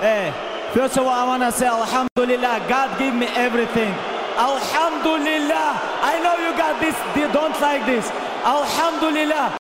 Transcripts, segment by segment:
Hey, first of all, I want to say Alhamdulillah. God gave me everything. Alhamdulillah. I know you got this. You don't like this. Alhamdulillah.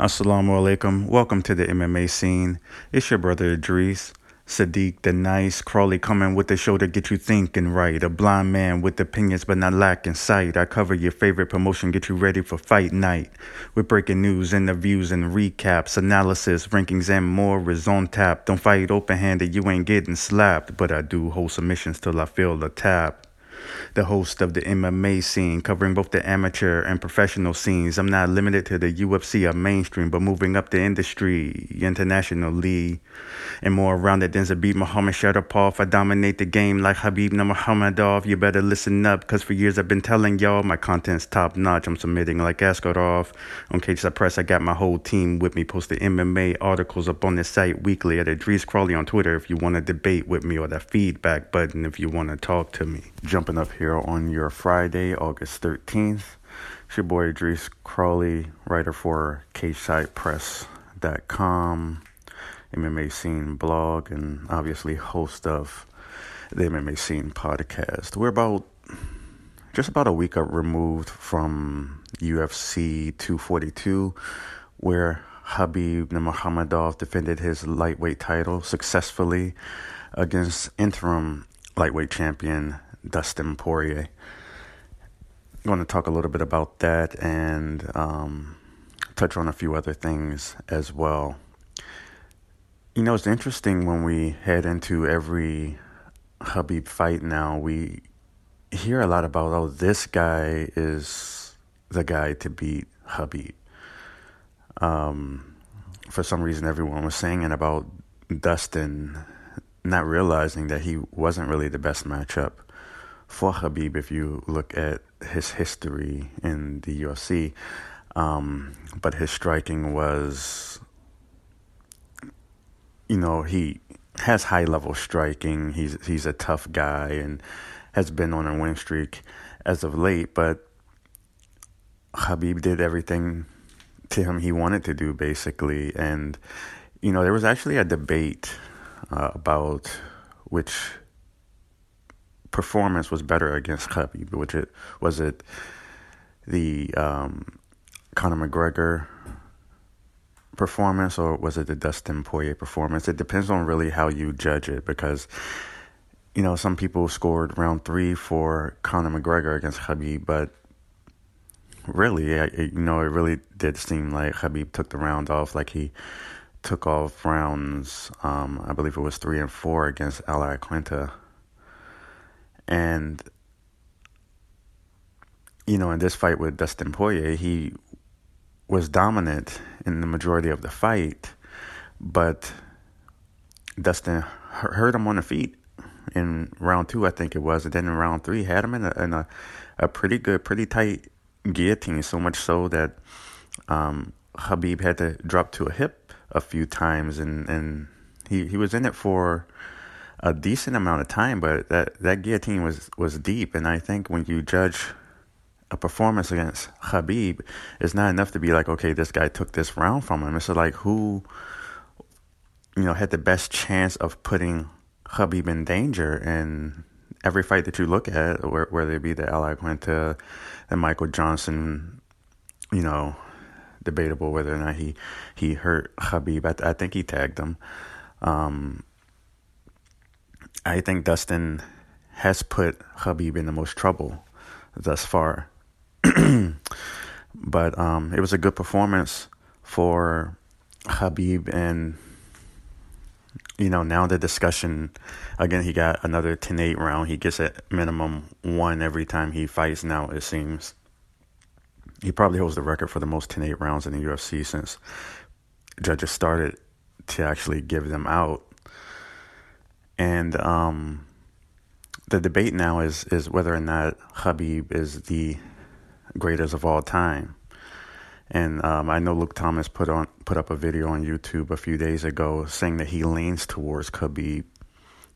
Assalamu alaikum. Welcome to the MMA scene. It's your brother Idrees. Sadiq the nice, Crawley coming with the show to get you thinking right. A blind man with opinions but not lacking sight. I cover your favorite promotion, get you ready for fight night. With breaking news, interviews, and recaps, analysis, rankings, and more is on tap. Don't fight open handed, you ain't getting slapped. But I do hold submissions till I feel the tap the host of the MMA scene, covering both the amateur and professional scenes. I'm not limited to the UFC or mainstream, but moving up the industry internationally. And more around it than Zabit Magomedsharipov. I dominate the game like Habib Nurmagomedov. You better listen up, because for years I've been telling y'all my content's top notch. I'm submitting like Askarov. On Cage Press, I got my whole team with me, posting MMA articles up on the site weekly at Idrees Crawley on Twitter if you want to debate with me, or that feedback button if you want to talk to me. Jumping up here on your Friday, August 13th. It's your boy Idrees Crawley, writer for CageSidePress.com, MMA Scene blog, and obviously host of the MMA Scene podcast. We're about just about a week up removed from UFC 242, where Habib Nurmagomedov defended his lightweight title successfully against interim lightweight champion Dustin Poirier. I'm going to talk a little bit about that and um, touch on a few other things as well. You know, it's interesting when we head into every Habib fight now, we hear a lot about, oh, this guy is the guy to beat Habib. Um, for some reason, everyone was saying it about Dustin, not realizing that he wasn't really the best matchup for Habib if you look at his history in the UFC. Um, but his striking was, you know, he has high level striking. He's he's a tough guy and has been on a win streak as of late. But Habib did everything to him he wanted to do, basically. And you know, there was actually a debate uh, about which performance was better against Khabib? Which it was it the um, Conor McGregor performance or was it the Dustin Poirier performance? It depends on really how you judge it because you know some people scored round three for Conor McGregor against Khabib, but really, it, you know, it really did seem like Khabib took the round off like he took off rounds. Um, I believe it was three and four against Al Iaquinta. And you know, in this fight with Dustin Poirier, he was dominant in the majority of the fight, but Dustin hurt him on the feet in round two, I think it was, and then in round three had him in a, in a, a pretty good, pretty tight guillotine. So much so that um, Habib had to drop to a hip a few times, and and he he was in it for a decent amount of time, but that, that guillotine was, was deep. And I think when you judge a performance against Habib, it's not enough to be like, okay, this guy took this round from him. It's like who, you know, had the best chance of putting Habib in danger. And every fight that you look at, whether it be the Al Iaquinta and Michael Johnson, you know, debatable whether or not he, he hurt Habib. I, I think he tagged him. Um, I think Dustin has put Habib in the most trouble thus far. but um, it was a good performance for Habib, and you know now the discussion again. He got another 10-8 round. He gets a minimum one every time he fights. Now it seems he probably holds the record for the most 10-8 rounds in the UFC since judges started to actually give them out and um, the debate now is is whether or not Habib is the greatest of all time. And um, I know Luke Thomas put on put up a video on YouTube a few days ago saying that he leans towards Khabib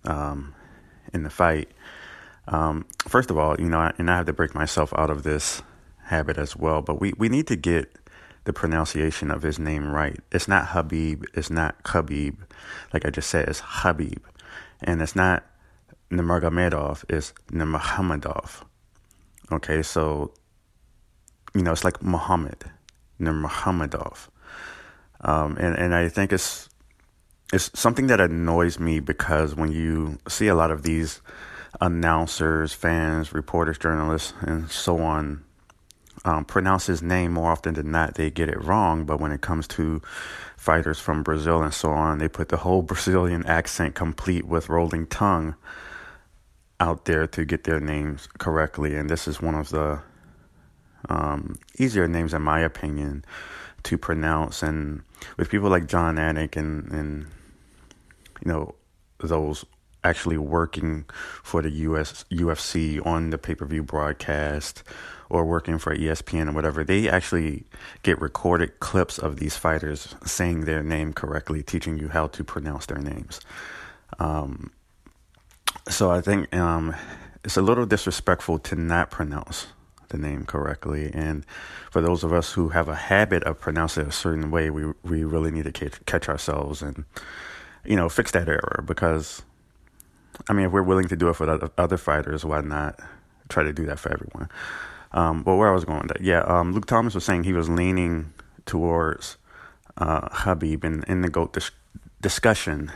um, in the fight. Um, first of all, you know, and I have to break myself out of this habit as well. But we, we need to get the pronunciation of his name right. It's not Habib, it's not Khabib. Like I just said, it's Habib. And it's not Nurmagomedov, it's Nurmagomedov. Okay, so, you know, it's like Muhammad, Nurmagomedov. Um, and, and I think it's, it's something that annoys me because when you see a lot of these announcers, fans, reporters, journalists, and so on um, pronounce his name more often than not, they get it wrong. But when it comes to fighters from Brazil and so on, they put the whole Brazilian accent complete with rolling tongue out there to get their names correctly. And this is one of the um, easier names, in my opinion, to pronounce. And with people like Jon Anik and, and you know, those actually working for the US UFC on the pay-per-view broadcast or working for ESPN or whatever, they actually get recorded clips of these fighters saying their name correctly, teaching you how to pronounce their names. Um, so I think um, it's a little disrespectful to not pronounce the name correctly. And for those of us who have a habit of pronouncing it a certain way, we we really need to catch, catch ourselves and you know fix that error because I mean if we're willing to do it for other fighters, why not try to do that for everyone? Um, but where I was going with that, yeah, um, Luke Thomas was saying he was leaning towards uh, Habib in, in the GOAT dis- discussion,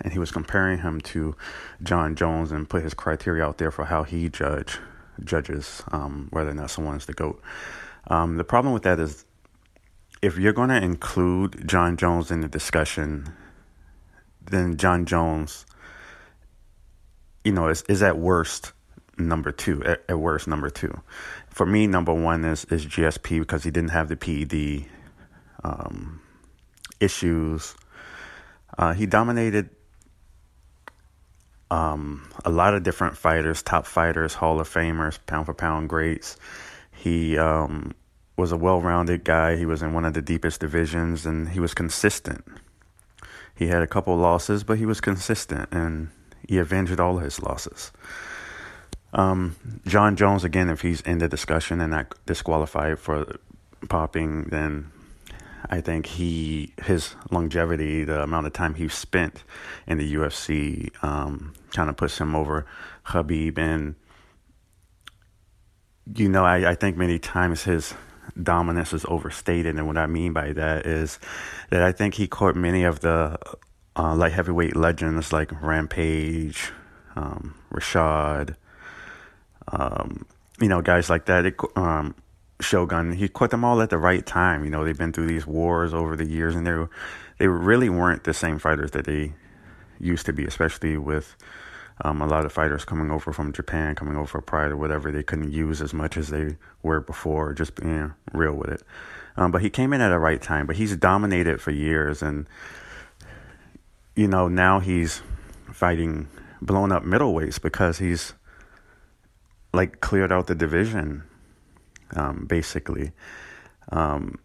and he was comparing him to Jon Jones and put his criteria out there for how he judge judges um, whether or not someone's the GOAT. Um, the problem with that is if you're going to include Jon Jones in the discussion, then Jon Jones, you know, is, is at worst number two, at, at worst number two for me, number one is is GSP because he didn't have the PED um, issues. Uh, he dominated um, a lot of different fighters, top fighters, Hall of Famers, pound for pound greats. He um, was a well rounded guy. He was in one of the deepest divisions and he was consistent. He had a couple losses, but he was consistent and he avenged all his losses. Um, Jon Jones, again, if he's in the discussion and not disqualified for popping, then I think he his longevity, the amount of time he spent in the UFC, um, kind of puts him over Habib. And you know, I, I think many times his dominance is overstated, and what I mean by that is that I think he caught many of the uh, light heavyweight legends like Rampage, um, Rashad um, you know, guys like that. It, um, Shogun, he caught them all at the right time. You know, they've been through these wars over the years, and they they really weren't the same fighters that they used to be, especially with um, a lot of fighters coming over from Japan, coming over Pride or whatever. They couldn't use as much as they were before, just being real with it. Um, but he came in at the right time. But he's dominated for years, and you know now he's fighting blown up middleweights because he's like cleared out the division, um, basically. Um,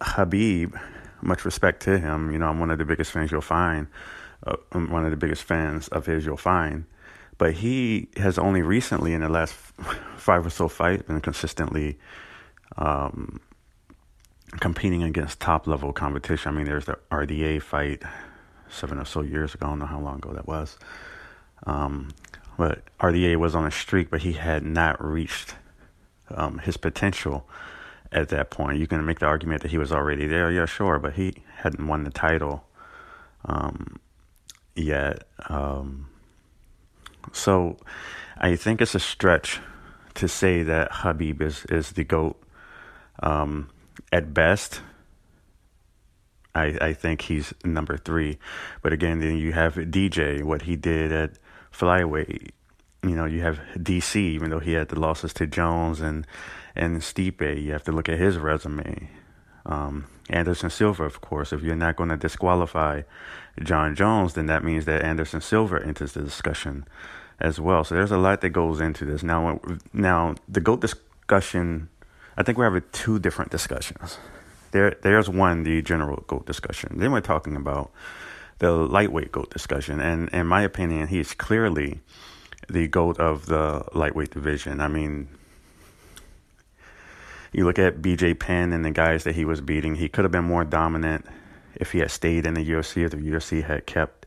Habib, much respect to him. You know, I'm one of the biggest fans you'll find. Uh, I'm one of the biggest fans of his you'll find. But he has only recently, in the last five or so fights, been consistently um, competing against top level competition. I mean, there's the RDA fight seven or so years ago. I don't know how long ago that was. Um, but RDA was on a streak, but he had not reached um, his potential at that point. You can make the argument that he was already there, yeah, sure, but he hadn't won the title um, yet. Um, so I think it's a stretch to say that Habib is, is the GOAT. Um, at best, I, I think he's number three. But again, then you have DJ, what he did at flyweight. You know, you have DC, even though he had the losses to Jones and and Stipe. You have to look at his resume. Um, Anderson Silva, of course. If you're not going to disqualify Jon Jones, then that means that Anderson Silva enters the discussion as well. So there's a lot that goes into this. Now, now the GOAT discussion, I think we're having two different discussions. There, there's one, the general GOAT discussion. Then we're talking about the lightweight GOAT discussion. And in my opinion, he's clearly the GOAT of the lightweight division. I mean, You look at BJ Penn and the guys that he was beating, he could have been more dominant if he had stayed in the UFC, if the UFC had kept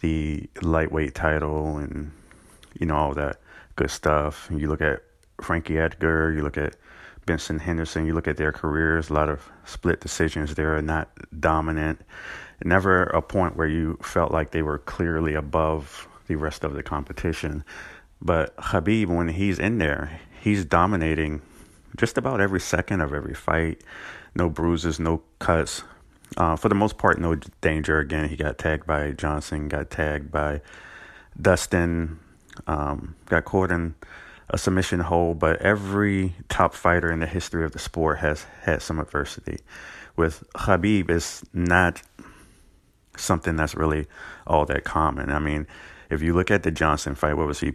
the lightweight title and, you know, all that good stuff. You look at Frankie Edgar, you look at Benson Henderson, you look at their careers, a lot of split decisions They're not dominant. Never a point where you felt like they were clearly above the rest of the competition. But Khabib, when he's in there, he's dominating just about every second of every fight. No bruises, no cuts. Uh, for the most part, no danger. Again, he got tagged by Johnson, got tagged by Dustin, um, got caught in a submission hold. But every top fighter in the history of the sport has had some adversity. With Khabib, it's not something that's really all that common. I mean, if you look at the Johnson fight, what was he?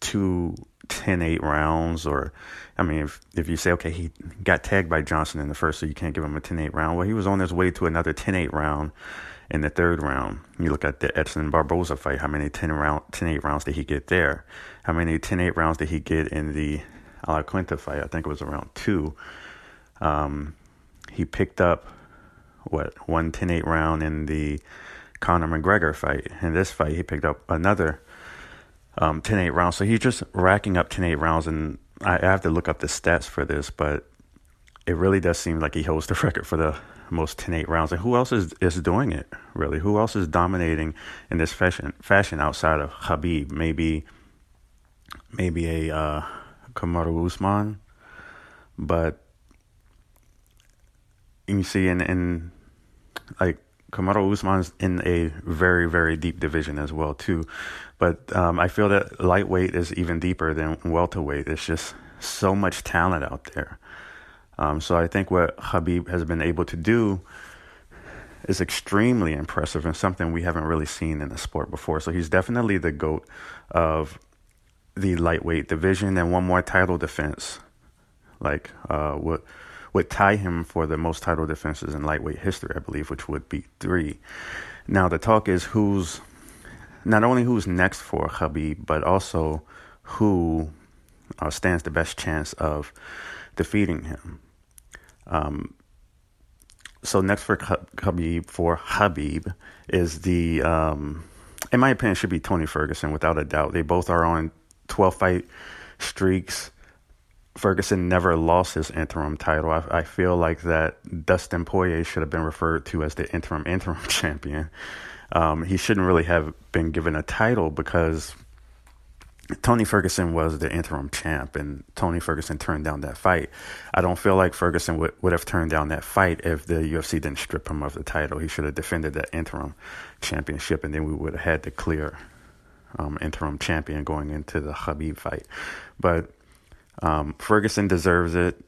Two 10 8 rounds or i mean if, if you say okay he got tagged by johnson in the first so you can't give him a 10 8 round well he was on his way to another 10 8 round in the third round you look at the edson barboza fight how many 10 round 10 8 rounds did he get there how many 10 8 rounds did he get in the Iaquinta fight i think it was around two um, he picked up what one 10 8 round in the conor mcgregor fight in this fight he picked up another um, 10 8 rounds. So he's just racking up 10 8 rounds. And I, I have to look up the stats for this, but it really does seem like he holds the record for the most 10 8 rounds. And who else is, is doing it, really? Who else is dominating in this fashion, fashion outside of Habib? Maybe, maybe a uh, Kamaru Usman. But you see, in, in like Kamaru Usman's in a very, very deep division as well, too. But um, I feel that lightweight is even deeper than welterweight. It's just so much talent out there. Um, so I think what Khabib has been able to do is extremely impressive and something we haven't really seen in the sport before. So he's definitely the GOAT of the lightweight division and one more title defense. Like, uh, what would tie him for the most title defenses in lightweight history, I believe, which would be three. Now, the talk is who's not only who's next for Khabib, but also who uh, stands the best chance of defeating him. Um, so next for Khabib for Khabib is the, um, in my opinion, should be Tony Ferguson without a doubt. They both are on 12 fight streaks. Ferguson never lost his interim title. I, I, feel like that Dustin Poirier should have been referred to as the interim interim champion. Um, he shouldn't really have been given a title because Tony Ferguson was the interim champ, and Tony Ferguson turned down that fight. I don't feel like Ferguson would, would have turned down that fight if the UFC didn't strip him of the title. He should have defended that interim championship, and then we would have had the clear um, interim champion going into the Khabib fight. But um, Ferguson deserves it.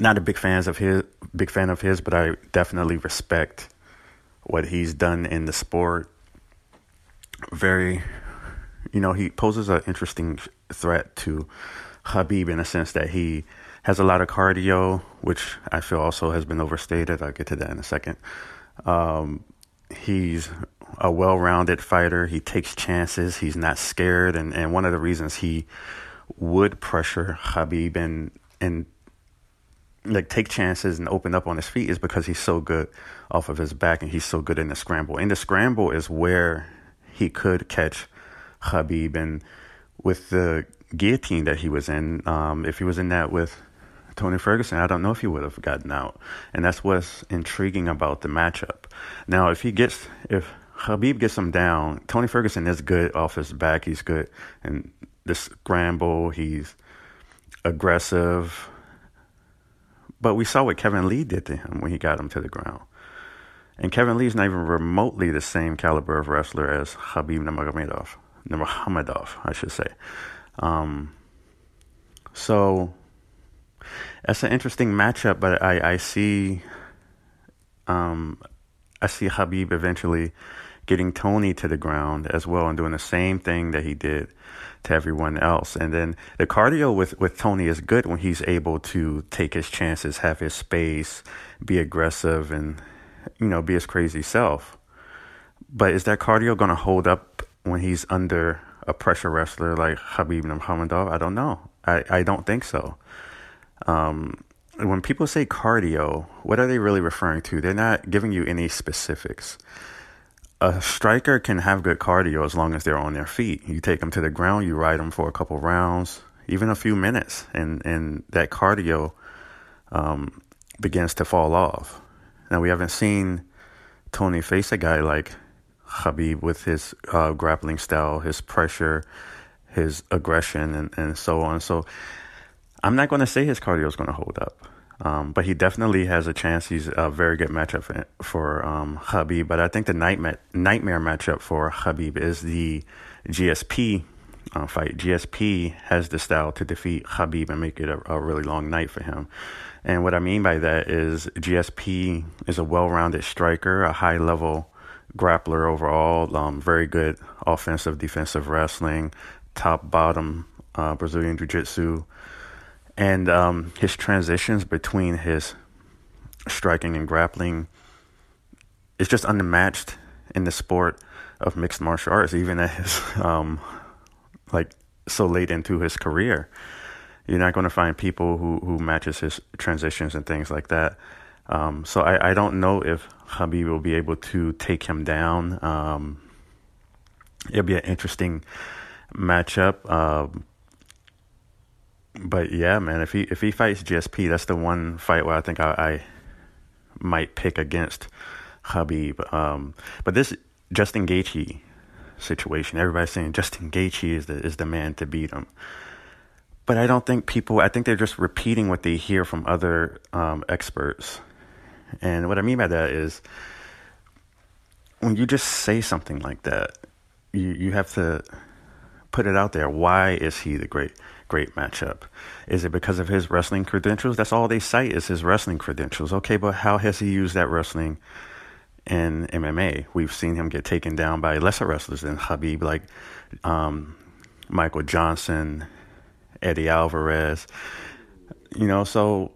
Not a big fans of his, big fan of his, but I definitely respect what he's done in the sport. Very, you know, he poses an interesting threat to Khabib in a sense that he has a lot of cardio, which I feel also has been overstated. I'll get to that in a second. Um, he's a well-rounded fighter. He takes chances. He's not scared, and and one of the reasons he would pressure Khabib and and like take chances and open up on his feet is because he's so good off of his back and he's so good in the scramble. In the scramble is where he could catch Khabib and with the guillotine that he was in, um, if he was in that with Tony Ferguson, I don't know if he would have gotten out. And that's what's intriguing about the matchup. Now, if he gets, if Khabib gets him down, Tony Ferguson is good off his back. He's good in the scramble. He's aggressive. But we saw what Kevin Lee did to him when he got him to the ground. And Kevin Lee's not even remotely the same caliber of wrestler as Habib Nurmagomedov. Nurmagomedov, I should say. Um, so that's an interesting matchup, but I, I see um, I see Khabib eventually getting Tony to the ground as well and doing the same thing that he did to everyone else. And then the cardio with, with Tony is good when he's able to take his chances, have his space, be aggressive, and, you know, be his crazy self. But is that cardio going to hold up when he's under a pressure wrestler like Khabib Nurmagomedov? I don't know. I, I don't think so. Um, when people say cardio, what are they really referring to? They're not giving you any specifics. A striker can have good cardio as long as they're on their feet. You take them to the ground, you ride them for a couple rounds, even a few minutes, and, and that cardio um, begins to fall off. Now, we haven't seen Tony face a guy like Khabib with his uh, grappling style, his pressure, his aggression, and, and so on. So I'm not going to say his cardio is going to hold up. Um, but he definitely has a chance. He's a very good matchup for, um, Khabib. But I think the nightmare, nightmare matchup for Habib is the GSP uh, fight. GSP has the style to defeat Habib and make it a, a really long night for him. And what I mean by that is GSP is a well rounded striker, a high level grappler overall, um, very good offensive, defensive wrestling, top bottom uh, Brazilian Jiu Jitsu. And um, his transitions between his striking and grappling is just unmatched in the sport of mixed martial arts, even at his, um, like, so late into his career. You're not going to find people who, who matches his transitions and things like that. Um, so I, I don't know if Khabib will be able to take him down. Um, it'll be an interesting matchup. Uh, but yeah, man, if he if he fights GSP, that's the one fight where I think I, I might pick against Khabib. Um, but this Justin Gaethje situation, everybody's saying Justin Gaethje is the is the man to beat him. But I don't think people. I think they're just repeating what they hear from other um, experts. And what I mean by that is when you just say something like that, you you have to put it out there. Why is he the great? Great matchup. Is it because of his wrestling credentials? That's all they cite is his wrestling credentials. Okay, but how has he used that wrestling in MMA? We've seen him get taken down by lesser wrestlers than Khabib, like um, Michael Johnson, Eddie Alvarez. You know, so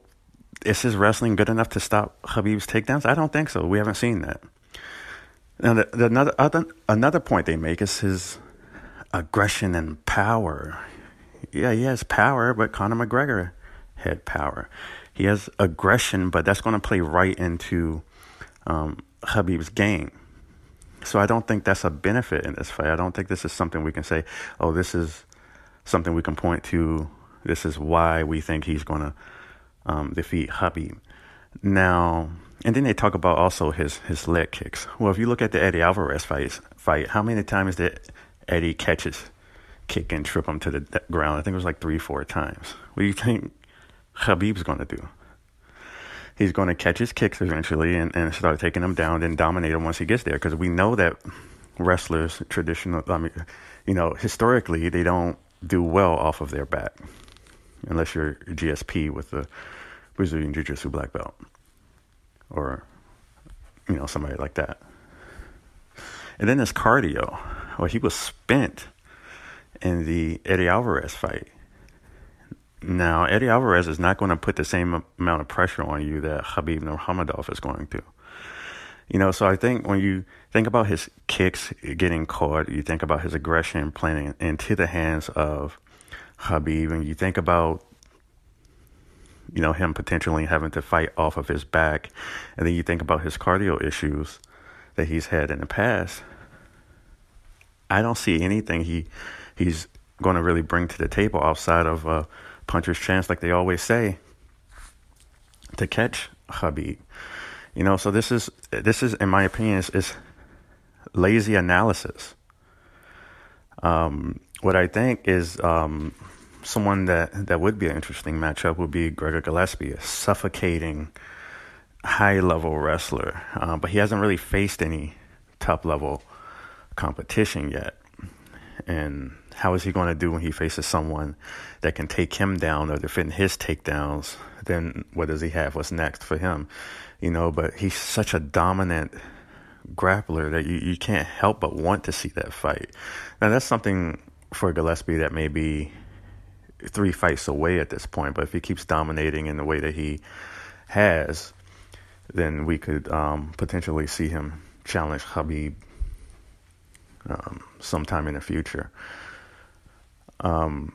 is his wrestling good enough to stop Khabib's takedowns? I don't think so. We haven't seen that. Now, the, the, another other, another point they make is his aggression and power yeah, he has power, but Conor McGregor had power. He has aggression, but that's going to play right into um, Khabib's game. So I don't think that's a benefit in this fight. I don't think this is something we can say, oh, this is something we can point to. This is why we think he's going to um, defeat Habib. Now, and then they talk about also his his leg kicks. Well, if you look at the Eddie Alvarez fight, fight, how many times did Eddie catches kick and trip him to the ground. I think it was like three, four times. What do you think Khabib's going to do? He's going to catch his kicks eventually and, and start taking them down and dominate him once he gets there. Because we know that wrestlers, traditional, I mean, you know, historically, they don't do well off of their back unless you're GSP with the Brazilian Jiu Jitsu black belt or, you know, somebody like that. And then there's cardio. Well, he was spent in the Eddie Alvarez fight. Now, Eddie Alvarez is not going to put the same amount of pressure on you that Khabib Nurmagomedov is going to. You know, so I think when you think about his kicks getting caught, you think about his aggression playing into the hands of Khabib, and you think about, you know, him potentially having to fight off of his back, and then you think about his cardio issues that he's had in the past. I don't see anything he he's going to really bring to the table outside of a puncher's chance, like they always say, to catch Khabib. You know, so this is this is, in my opinion, is, is lazy analysis. Um, what I think is um, someone that, that would be an interesting matchup would be Gregor Gillespie, a suffocating, high level wrestler, uh, but he hasn't really faced any top level competition yet. And how is he going to do when he faces someone that can take him down or defend his takedowns? Then what does he have? What's next for him? You know, but he's such a dominant grappler that you, you can't help but want to see that fight. Now, that's something for Gillespie that may be three fights away at this point, but if he keeps dominating in the way that he has, then we could um, potentially see him challenge Khabib um, sometime in the future. Um,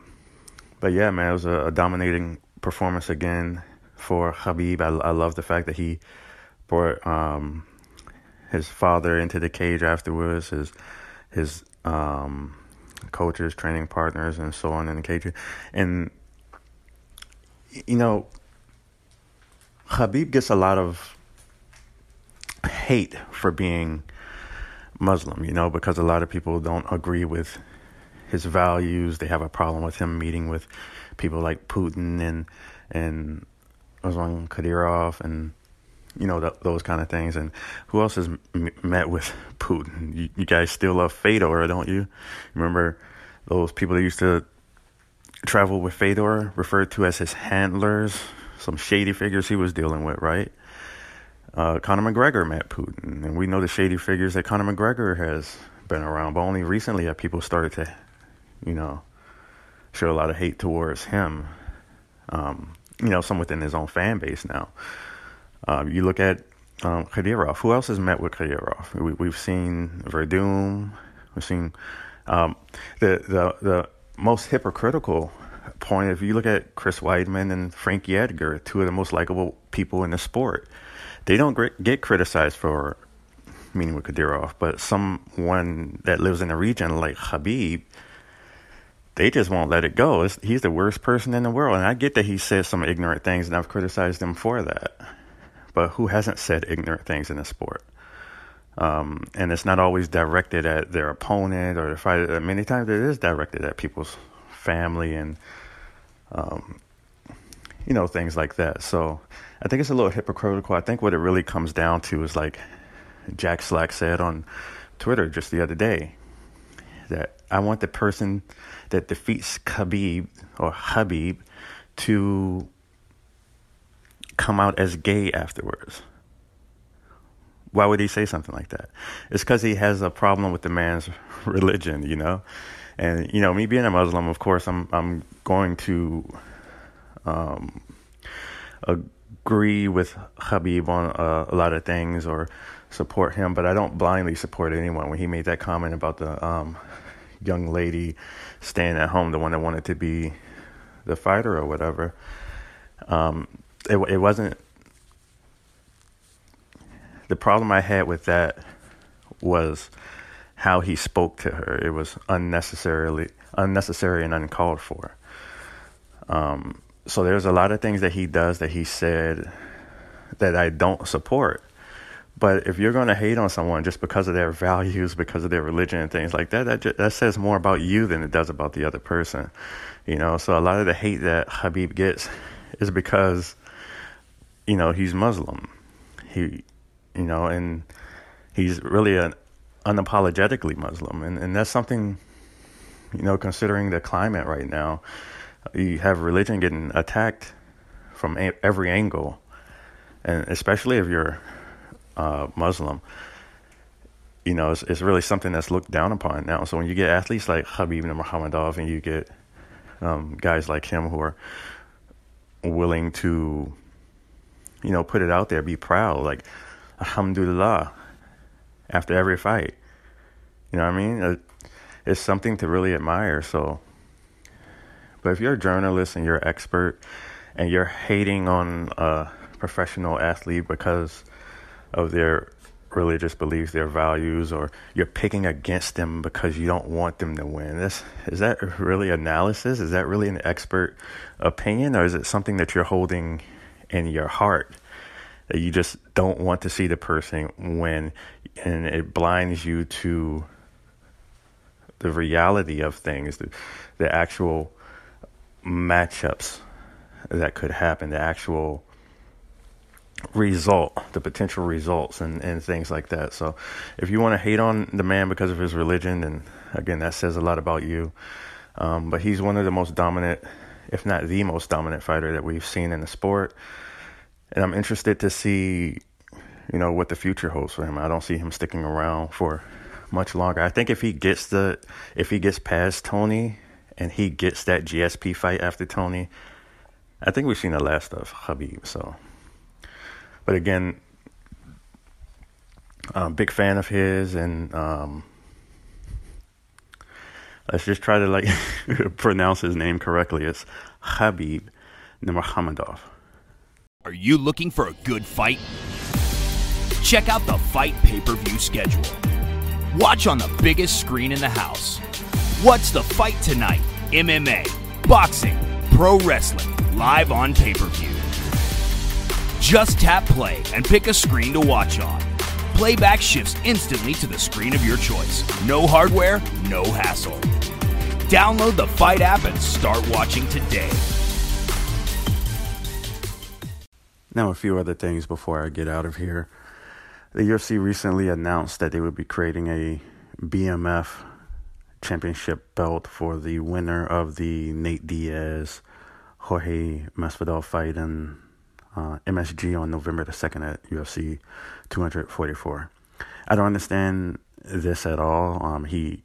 but yeah, man, it was a, a, dominating performance again for Khabib. I, I love the fact that he brought um, his father into the cage afterwards, his his um, coaches, training partners, and so on in the cage. And you know, Khabib gets a lot of hate for being Muslim, you know, because a lot of people don't agree with his values. They have a problem with him meeting with people like Putin and and Ramzan Kadyrov and you know th- those kind of things. And who else has m- met with Putin? You, you guys still love Fedor, don't you? Remember those people that used to travel with Fedor, referred to as his handlers, some shady figures he was dealing with, right? Uh, Conor McGregor met Putin, and we know the shady figures that Conor McGregor has been around, but only recently have people started to, you know, show a lot of hate towards him. Um, you know, some within his own fan base now. Uh, you look at um, Kadyrov. Who else has met with Kadyrov? We, have seen Werdum. We've seen um, the the the most hypocritical point. If you look at Chris Weidman and Frankie Edgar, two of the most likable people in the sport, they don't get criticized for meeting with Kadyrov, but someone that lives in a region like Khabib, they just won't let it go. It's, he's the worst person in the world, and I get that he says some ignorant things, and I've criticized him for that. But who hasn't said ignorant things in the sport? Um, and it's not always directed at their opponent or the fighter. Many times it is directed at people's family and, um, you know, things like that. So I think it's a little hypocritical. I think what it really comes down to is like Jack Slack said on Twitter just the other day that I want the person that defeats Khabib or Habib to come out as gay afterwards. Why would he say something like that? It's because he has a problem with the man's religion, you know. And you know, me being a Muslim, of course, I'm I'm going to um, agree with Habib on uh, a lot of things or support him, but I don't blindly support anyone. When he made that comment about the um, young lady staying at home, the one that wanted to be the fighter or whatever, um, it, it wasn't the problem I had with that was how he spoke to her. It was unnecessarily unnecessary and uncalled for. Um, so there's a lot of things that he does that he said that I don't support. But if you're going to hate on someone just because of their values, because of their religion and things like that, that just, that says more about you than it does about the other person. You know, so a lot of the hate that Habib gets is because you know he's Muslim. He you know, and he's really an unapologetically Muslim, and and that's something, you know, considering the climate right now, you have religion getting attacked from every angle, and especially if you're uh, Muslim. You know, it's, it's really something that's looked down upon now. So when you get athletes like Khabib Nurmagomedov, and you get um, guys like him who are willing to, you know, put it out there, be proud, like alhamdulillah after every fight. You know what I mean? It's something to really admire. So, but if you're a journalist and you're an expert and you're hating on a professional athlete because of their religious beliefs, their values, or you're picking against them because you don't want them to win. This, is that really analysis? Is that really an expert opinion, or is it something that you're holding in your heart? that you just don't want to see the person win, and it blinds you to the reality of things, the, the actual matchups that could happen, the actual result, the potential results, and, and things like that. So, if you want to hate on the man because of his religion, then again, that says a lot about you. Um, but he's one of the most dominant, if not the most dominant fighter that we've seen in the sport and I'm interested to see, you know, what the future holds for him. I don't see him sticking around for much longer. I think if he gets the, if he gets past Tony, and he gets that GSP fight after Tony, I think we've seen the last of Khabib. So, but again, I'm a big fan of his, and um, let's just try to like pronounce his name correctly. It's Khabib Nurmagomedov. Are you looking for a good fight? Check out the Fight pay per view schedule. Watch on the biggest screen in the house. What's the fight tonight? MMA, boxing, pro wrestling, live on pay per view. Just tap play and pick a screen to watch on. Playback shifts instantly to the screen of your choice. No hardware, no hassle. Download the Fight app and start watching today. Now, a few other things before I get out of here. The UFC recently announced that they would be creating a BMF championship belt for the winner of the Nate Diaz Jorge Masvidal fight in uh, MSG on November the 2nd at UFC 244. I don't understand this at all. Um, he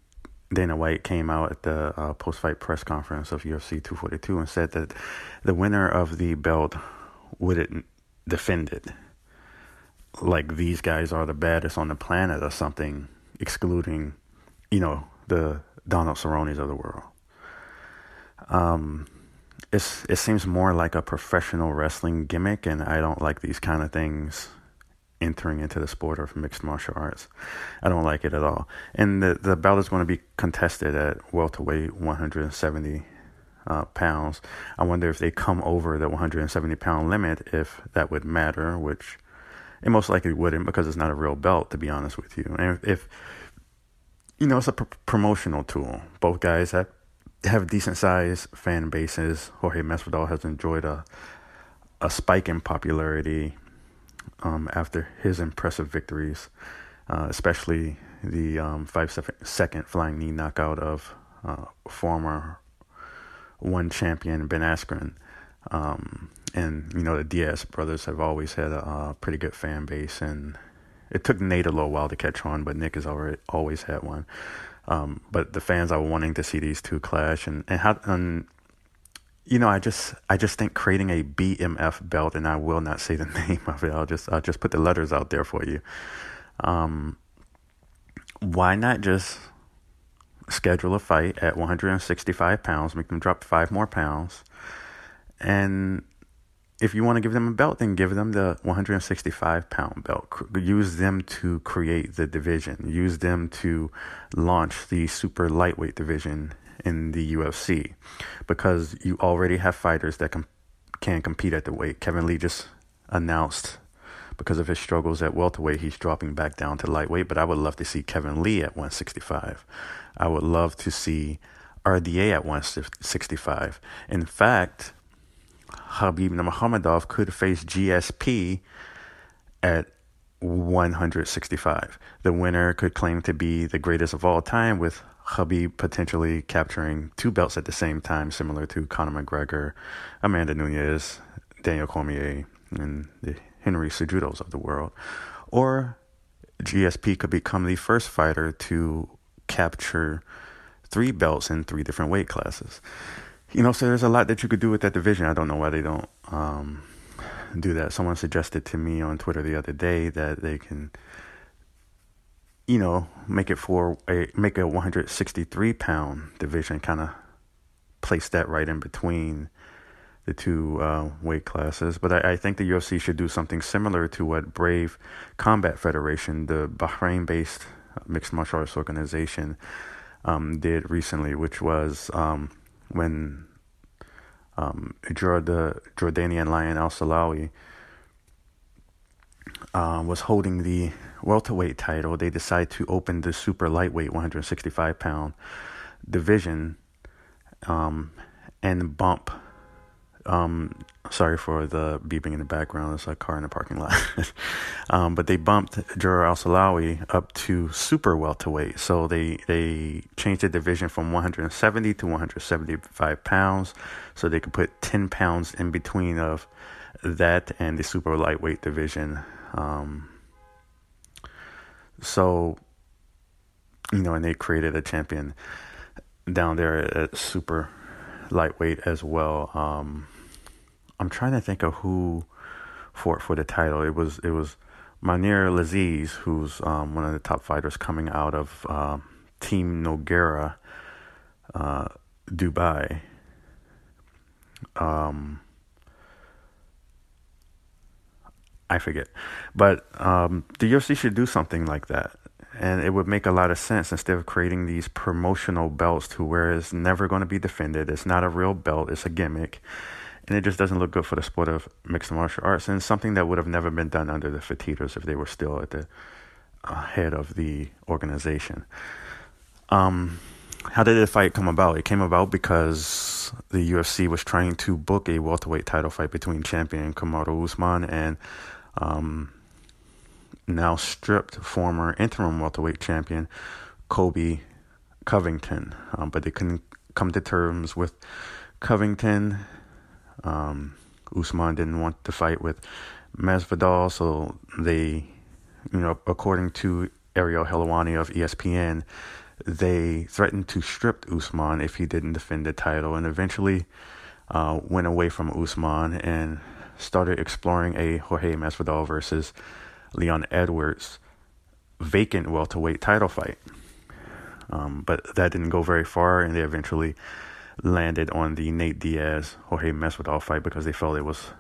Dana White came out at the uh, post-fight press conference of UFC 242 and said that the winner of the belt wouldn't defend it. Like these guys are the baddest on the planet or something, excluding, you know, the Donald Cerrone's of the world. Um, it's it seems more like a professional wrestling gimmick, and I don't like these kind of things entering into the sport of mixed martial arts. I don't like it at all. And the the belt is going to be contested at welterweight 170 uh, pounds. I wonder if they come over the 170 pound limit, if that would matter, which it most likely wouldn't because it's not a real belt, to be honest with you. And if, if you know, it's a pr- promotional tool. Both guys have have decent sized fan bases. Jorge Masvidal has enjoyed a a spike in popularity um, after his impressive victories, uh, especially the um, five second flying knee knockout of uh, former one champion Ben Askren. Um, and you know the Diaz brothers have always had a, a, pretty good fan base, and it took Nate a little while to catch on, but Nick has already always had one. Um, but the fans are wanting to see these two clash, and and how and you know I just I just think creating a BMF belt, and I will not say the name of it. I'll just I'll just put the letters out there for you. Um, why not just schedule a fight at 165 pounds, make them drop five more pounds, and if you want to give them a belt, then give them the 165 pound belt. Use them to create the division. Use them to launch the super lightweight division in the UFC because you already have fighters that can, can compete at the weight. Kevin Lee just announced because of his struggles at welterweight, he's dropping back down to lightweight. But I would love to see Kevin Lee at 165. I would love to see RDA at 165. In fact, Khabib Nurmagomedov could face GSP at 165. The winner could claim to be the greatest of all time, with Khabib potentially capturing two belts at the same time, similar to Conor McGregor, Amanda Nunes, Daniel Cormier, and the Henry Cejudos of the world. Or GSP could become the first fighter to capture three belts in three different weight classes you know, so there's a lot that you could do with that division. I don't know why they don't um, do that. Someone suggested to me on Twitter the other day that they can, you know, make it for a make a 163 pound division, kind of place that right in between the two uh, weight classes. But I, I, think the UFC should do something similar to what Brave Combat Federation, the Bahrain-based mixed martial arts organization, um, did recently, which was um, when um, the Jordanian Lion Al Selawe uh, was holding the welterweight title, they decided to open the super lightweight 165 pound division um, and bump um, sorry for the beeping in the background. There's a car in the parking lot. um, but they bumped Jarrah Al Selawe up to super welterweight. So they, they changed the division from 170 to 175 pounds. So they could put 10 pounds in between of that and the super lightweight division. Um, so, you know, and they created a champion down there at super lightweight as well. Um, I'm trying to think of who for for the title. It was it was Mounir Lazzez, who's um, one of the top fighters coming out of uh, Team Nogueira, uh, Dubai. Um, I forget. But um, the UFC should do something like that. And it would make a lot of sense instead of creating these promotional belts to where it's never going to be defended. It's not a real belt, it's a gimmick. And it just doesn't look good for the sport of mixed martial arts. And something that would have never been done under the Fertittas if they were still at the uh, head of the organization. Um, how did the fight come about? It came about because the UFC was trying to book a welterweight title fight between champion Kamaru Usman and um, now stripped former interim welterweight champion Colby Covington, um, but they couldn't come to terms with Covington. Um, Usman didn't want to fight with Masvidal, so they, you know, according to Ariel Helwani of ESPN, they threatened to strip Usman if he didn't defend the title, and eventually uh, went away from Usman and started exploring a Jorge Masvidal versus Leon Edwards vacant welterweight title fight. Um, but that didn't go very far, and they eventually landed on the Nate Diaz Jorge Masvidal fight because they felt it was,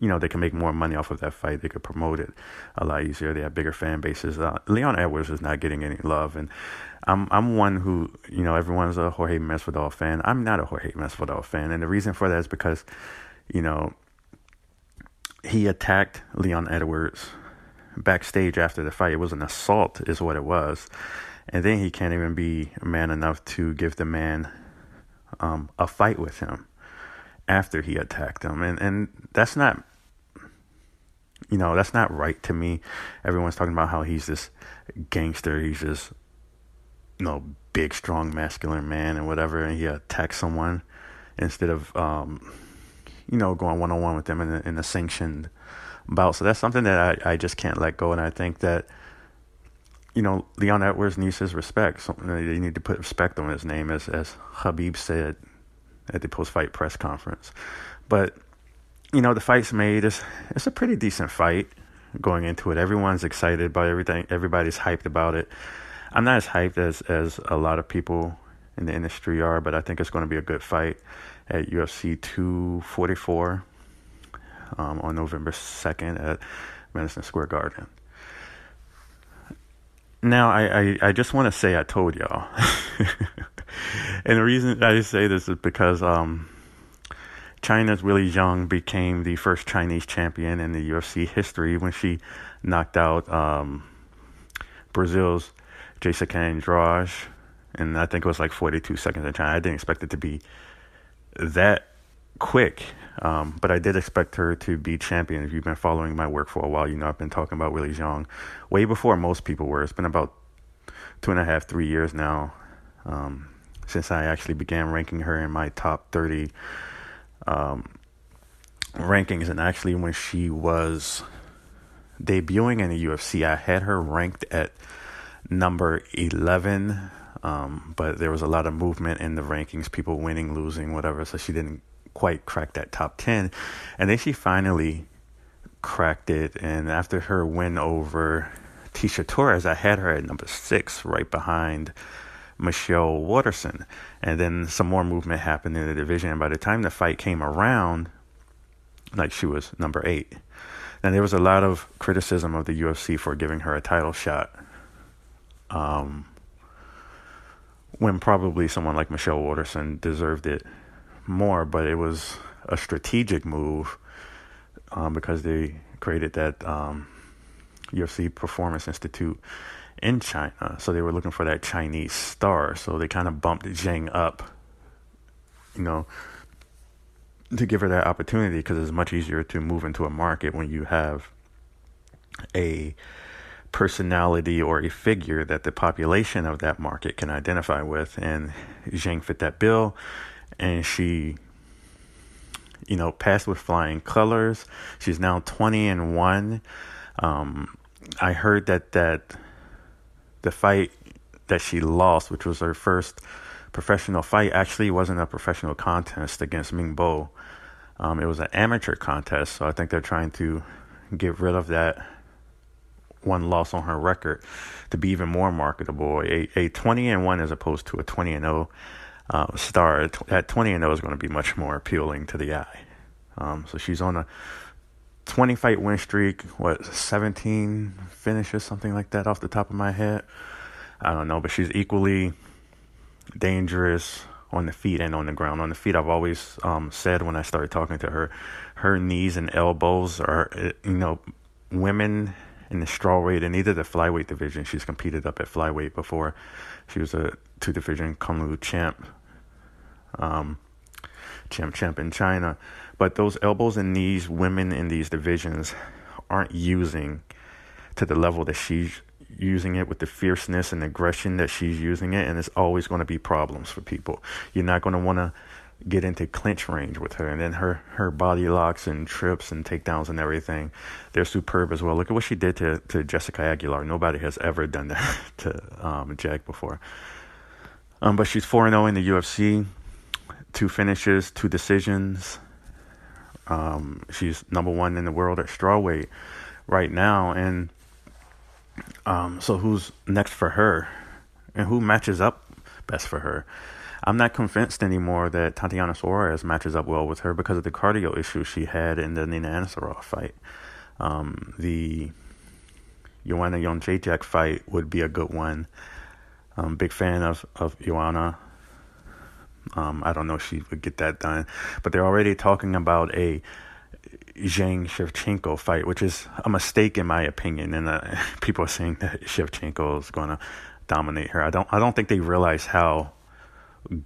you know, they can make more money off of that fight. They could promote it a lot easier. They have bigger fan bases. Uh, Leon Edwards is not getting any love, and I'm I'm one who you know everyone's a Jorge Masvidal fan. I'm not a Jorge Masvidal fan, and the reason for that is because, you know, he attacked Leon Edwards backstage after the fight. It was an assault, is what it was. And then he can't even be man enough to give the man um, a fight with him after he attacked him. And and that's not you know, that's not right to me. Everyone's talking about how he's this gangster, he's this you know, big, strong, masculine man and whatever, and he attacks someone instead of um, you know, going one on one with them in a, in a sanctioned bout. So that's something that I, I just can't let go. And I think that, you know, Leon Edwards needs his respect. So they need to put respect on his name, as, as Khabib said at the post fight press conference. But, you know, the fight's made. It's, it's a pretty decent fight going into it. Everyone's excited about everything, everybody's hyped about it. I'm not as hyped as, as a lot of people in the industry are, but I think it's going to be a good fight at UFC 244 um, on November 2nd at Madison Square Garden. Now, I, I, I just want to say I told y'all. and the reason I say this is because um, China's Weili Zhang became the first Chinese champion in the UFC history when she knocked out um, Brazil's Jessica Andrade. And I think it was like 42 seconds in China. I didn't expect it to be that quick. Um, but I did expect her to be champion. If you've been following my work for a while, you know I've been talking about Weili Zhang way before most people were. It's been about two and a half, three years now um, since I actually began ranking her in my top 30 um, rankings. And actually, when she was debuting in the UFC, I had her ranked at number 11 um, but there was a lot of movement in the rankings, people winning, losing, whatever. So she didn't quite crack that top 10. And then she finally cracked it. And after her win over Tecia Torres, I had her at number six, right behind Michelle Waterson. And then some more movement happened in the division. And by the time the fight came around, like she was number eight. And there was a lot of criticism of the UFC for giving her a title shot. Um, when probably someone like Michelle Waterson deserved it more, but it was a strategic move um, because they created that um, UFC Performance Institute in China. So they were looking for that Chinese star. So they kind of bumped Zhang up, you know, to give her that opportunity because it's much easier to move into a market when you have a personality or a figure that the population of that market can identify with. And Zhang fit that bill, and she, you know, passed with flying colors. She's now 20 and 1. Um, I heard that, that the fight that she lost, which was her first professional fight, actually wasn't a professional contest against Ming Bo. Um, it was an amateur contest, so I think they're trying to get rid of that one loss on her record to be even more marketable. A, a 20 and 1 as opposed to a 20 and 0 uh, star at 20 and 0 is going to be much more appealing to the eye. Um, so she's on a 20 fight win streak, what, 17 finishes, something like that off the top of my head. I don't know, but she's equally dangerous on the feet and on the ground. On the feet, I've always um, said when I started talking to her, her knees and elbows are, uh, you know, women in the strawweight and either the flyweight division. She's competed up at flyweight before. She was a two division Kunlun champ, um, champ champ in China. But those elbows and knees, women in these divisions aren't using to the level that she's using it with the fierceness and aggression that she's using it, and it's always going to be problems for people. You're not going to want to get into clinch range with her, and then her her body locks and trips and takedowns and everything, they're superb as well. Look at what she did to to Jessica Aguilar. Nobody has ever done that to um, Jack before. Um, but she's 4 0 in the UFC, two finishes, two decisions. Um, she's number one in the world at strawweight right now, and um, so who's next for her, and who matches up best for her? I'm not convinced anymore that Tatiana Suarez matches up well with her because of the cardio issues she had in the Nina Ansaroff fight. Um, the Joanna Jędrzejczyk fight would be a good one. I'm a big fan of, of Joanna. Um, I don't know if she would get that done, but they're already talking about a Zhang Shevchenko fight, which is a mistake in my opinion. And uh, people are saying that Shevchenko is going to dominate her. I don't. I don't think they realize how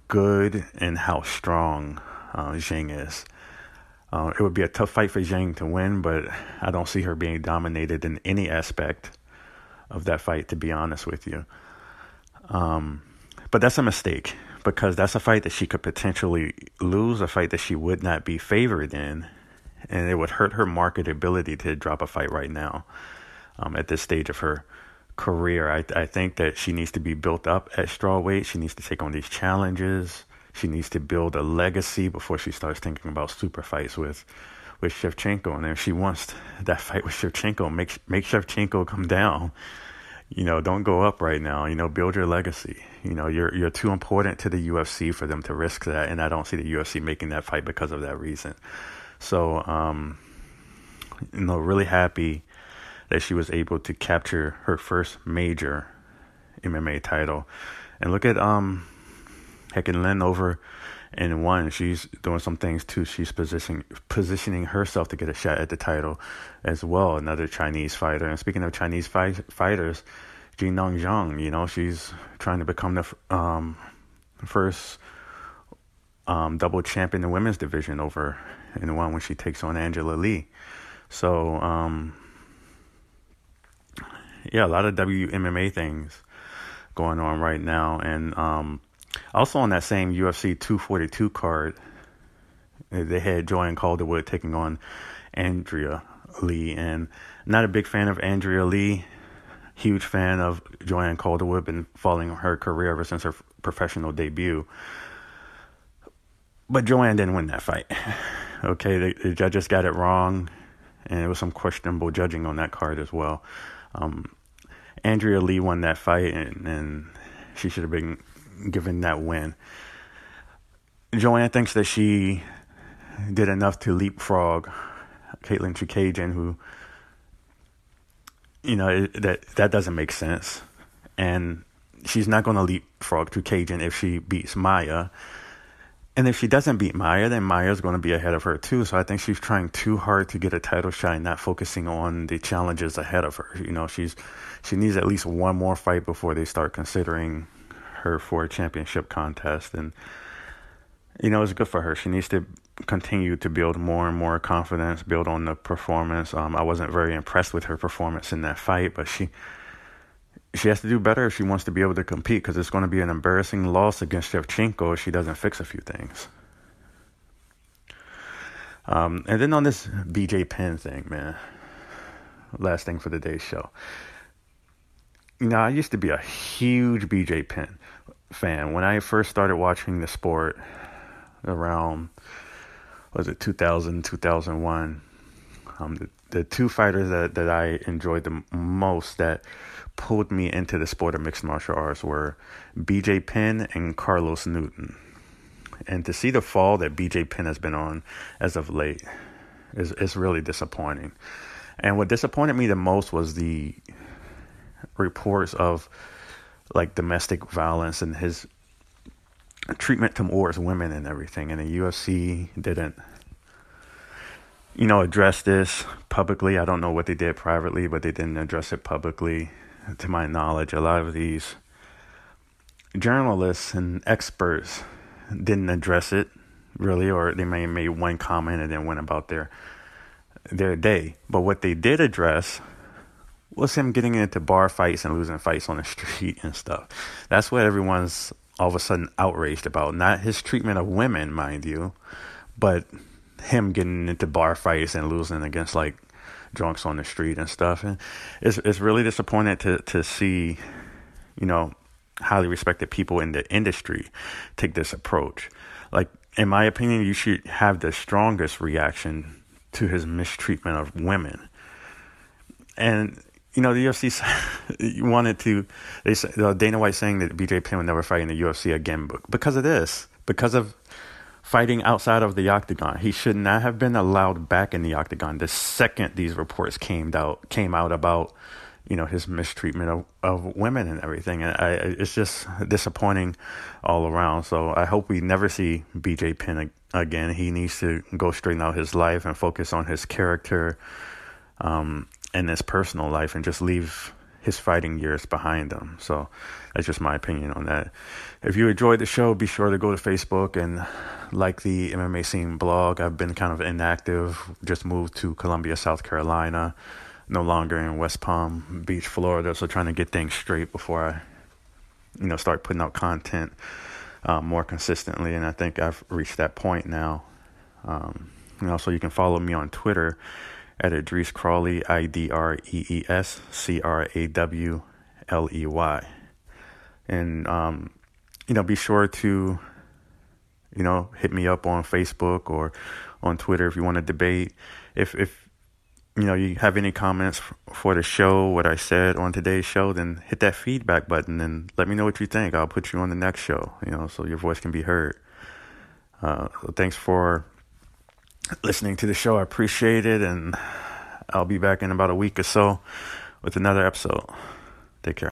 good and how strong uh, Zhang is. Uh, it would be a tough fight for Zhang to win, but I don't see her being dominated in any aspect of that fight. To be honest with you, um, but that's a mistake because that's a fight that she could potentially lose, a fight that she would not be favored in, and it would hurt her marketability to drop a fight right now um, at this stage of her career. I, I think that she needs to be built up at strawweight. She needs to take on these challenges. She needs to build a legacy before she starts thinking about super fights with with Shevchenko. And if she wants that fight with Shevchenko, make make Shevchenko come down. You know, don't go up right now. You know, build your legacy. You know, you're you're too important to the UFC for them to risk that, and I don't see the UFC making that fight because of that reason. So, um, you know, really happy that she was able to capture her first major MMA title. And look at um, Heqin Lin over in one. She's doing some things too. She's positioning positioning herself to get a shot at the title as well. Another Chinese fighter. And speaking of Chinese fight, fighters, Jinong Zhang, you know, she's trying to become the um, first um, double champion in the women's division over in one when she takes on Angela Lee. So, um, yeah, a lot of WMMA things going on right now. And um, also on that same UFC 242 card, they had Joanne Calderwood taking on Andrea Lee. And not a big fan of Andrea Lee. Huge fan of Joanne Calderwood. Been following her career ever since her professional debut. But Joanne didn't win that fight. Okay, the, the judges got it wrong, and it was some questionable judging on that card as well. Um, Andrea Lee won that fight, and, and she should have been given that win. Joanne thinks that she did enough to leapfrog Katlyn Chookagian, who, you know, that that doesn't make sense, and she's not going to leapfrog Chookagian if she beats Maia. and if she doesn't beat Maia, then Maia's going to be ahead of her too. So I think she's trying too hard to get a title shot and not focusing on the challenges ahead of her. You know, she's she needs at least one more fight before they start considering her for a championship contest. And you know, it's good for her. She needs to continue to build more and more confidence, build on the performance. Um, I wasn't very impressed with her performance in that fight, but she she has to do better if she wants to be able to compete because it's going to be an embarrassing loss against Shevchenko if she doesn't fix a few things. Um, and then on this BJ Penn thing, man, last thing for the day's show. You know, I used to be a huge BJ Penn fan. When I first started watching the sport around, was it 2000, 2001, um, the, the two fighters that, that I enjoyed the most that pulled me into the sport of mixed martial arts were BJ Penn and Carlos Newton. And to see the fall that BJ Penn has been on as of late, is is really disappointing. And what disappointed me the most was the reports of like domestic violence and his treatment towards women and everything. And the UFC didn't, you know, address this publicly. I don't know what they did privately, but they didn't address it publicly. To my knowledge, a lot of these journalists and experts didn't address it really, or they may made one comment and then went about their their day. But what they did address was him getting into bar fights and losing fights on the street and stuff. That's what everyone's all of a sudden outraged about. Not his treatment of women, mind you, but him getting into bar fights and losing against like drunks on the street and stuff. And it's it's really disappointing to to see, you know, highly respected people in the industry take this approach. Like in my opinion, you should have the strongest reaction to his mistreatment of women. And you know, the UFC wanted to. They said uh, Dana White saying that BJ Penn would never fight in the UFC again because of this, because of fighting outside of the octagon. He should not have been allowed back in the octagon the second these reports came out came out about you know his mistreatment of, of women and everything. And I, it's just disappointing all around. So I hope we never see BJ Penn again. He needs to go straighten out his life and focus on his character. Um, in his personal life and just leave his fighting years behind him. So that's just my opinion on that. If you enjoyed the show, be sure to go to Facebook and like the MMA scene blog. I've been kind of inactive, just moved to Columbia, South Carolina, no longer in West Palm Beach, Florida. So trying to get things straight before I, you know, start putting out content um, more consistently. And I think I've reached that point now. Um, and also, you can follow me on Twitter at Idrees Crawley, I D R E E S C R A W L E Y. And, um, you know, be sure to, you know, hit me up on Facebook or on Twitter if you want to debate. If, if, you know, you have any comments for the show, what I said on today's show, then hit that feedback button and let me know what you think. I'll put you on the next show, you know, so your voice can be heard. Uh, so thanks for listening to the show. I appreciate it, and I'll be back in about a week or so with another episode. Take care.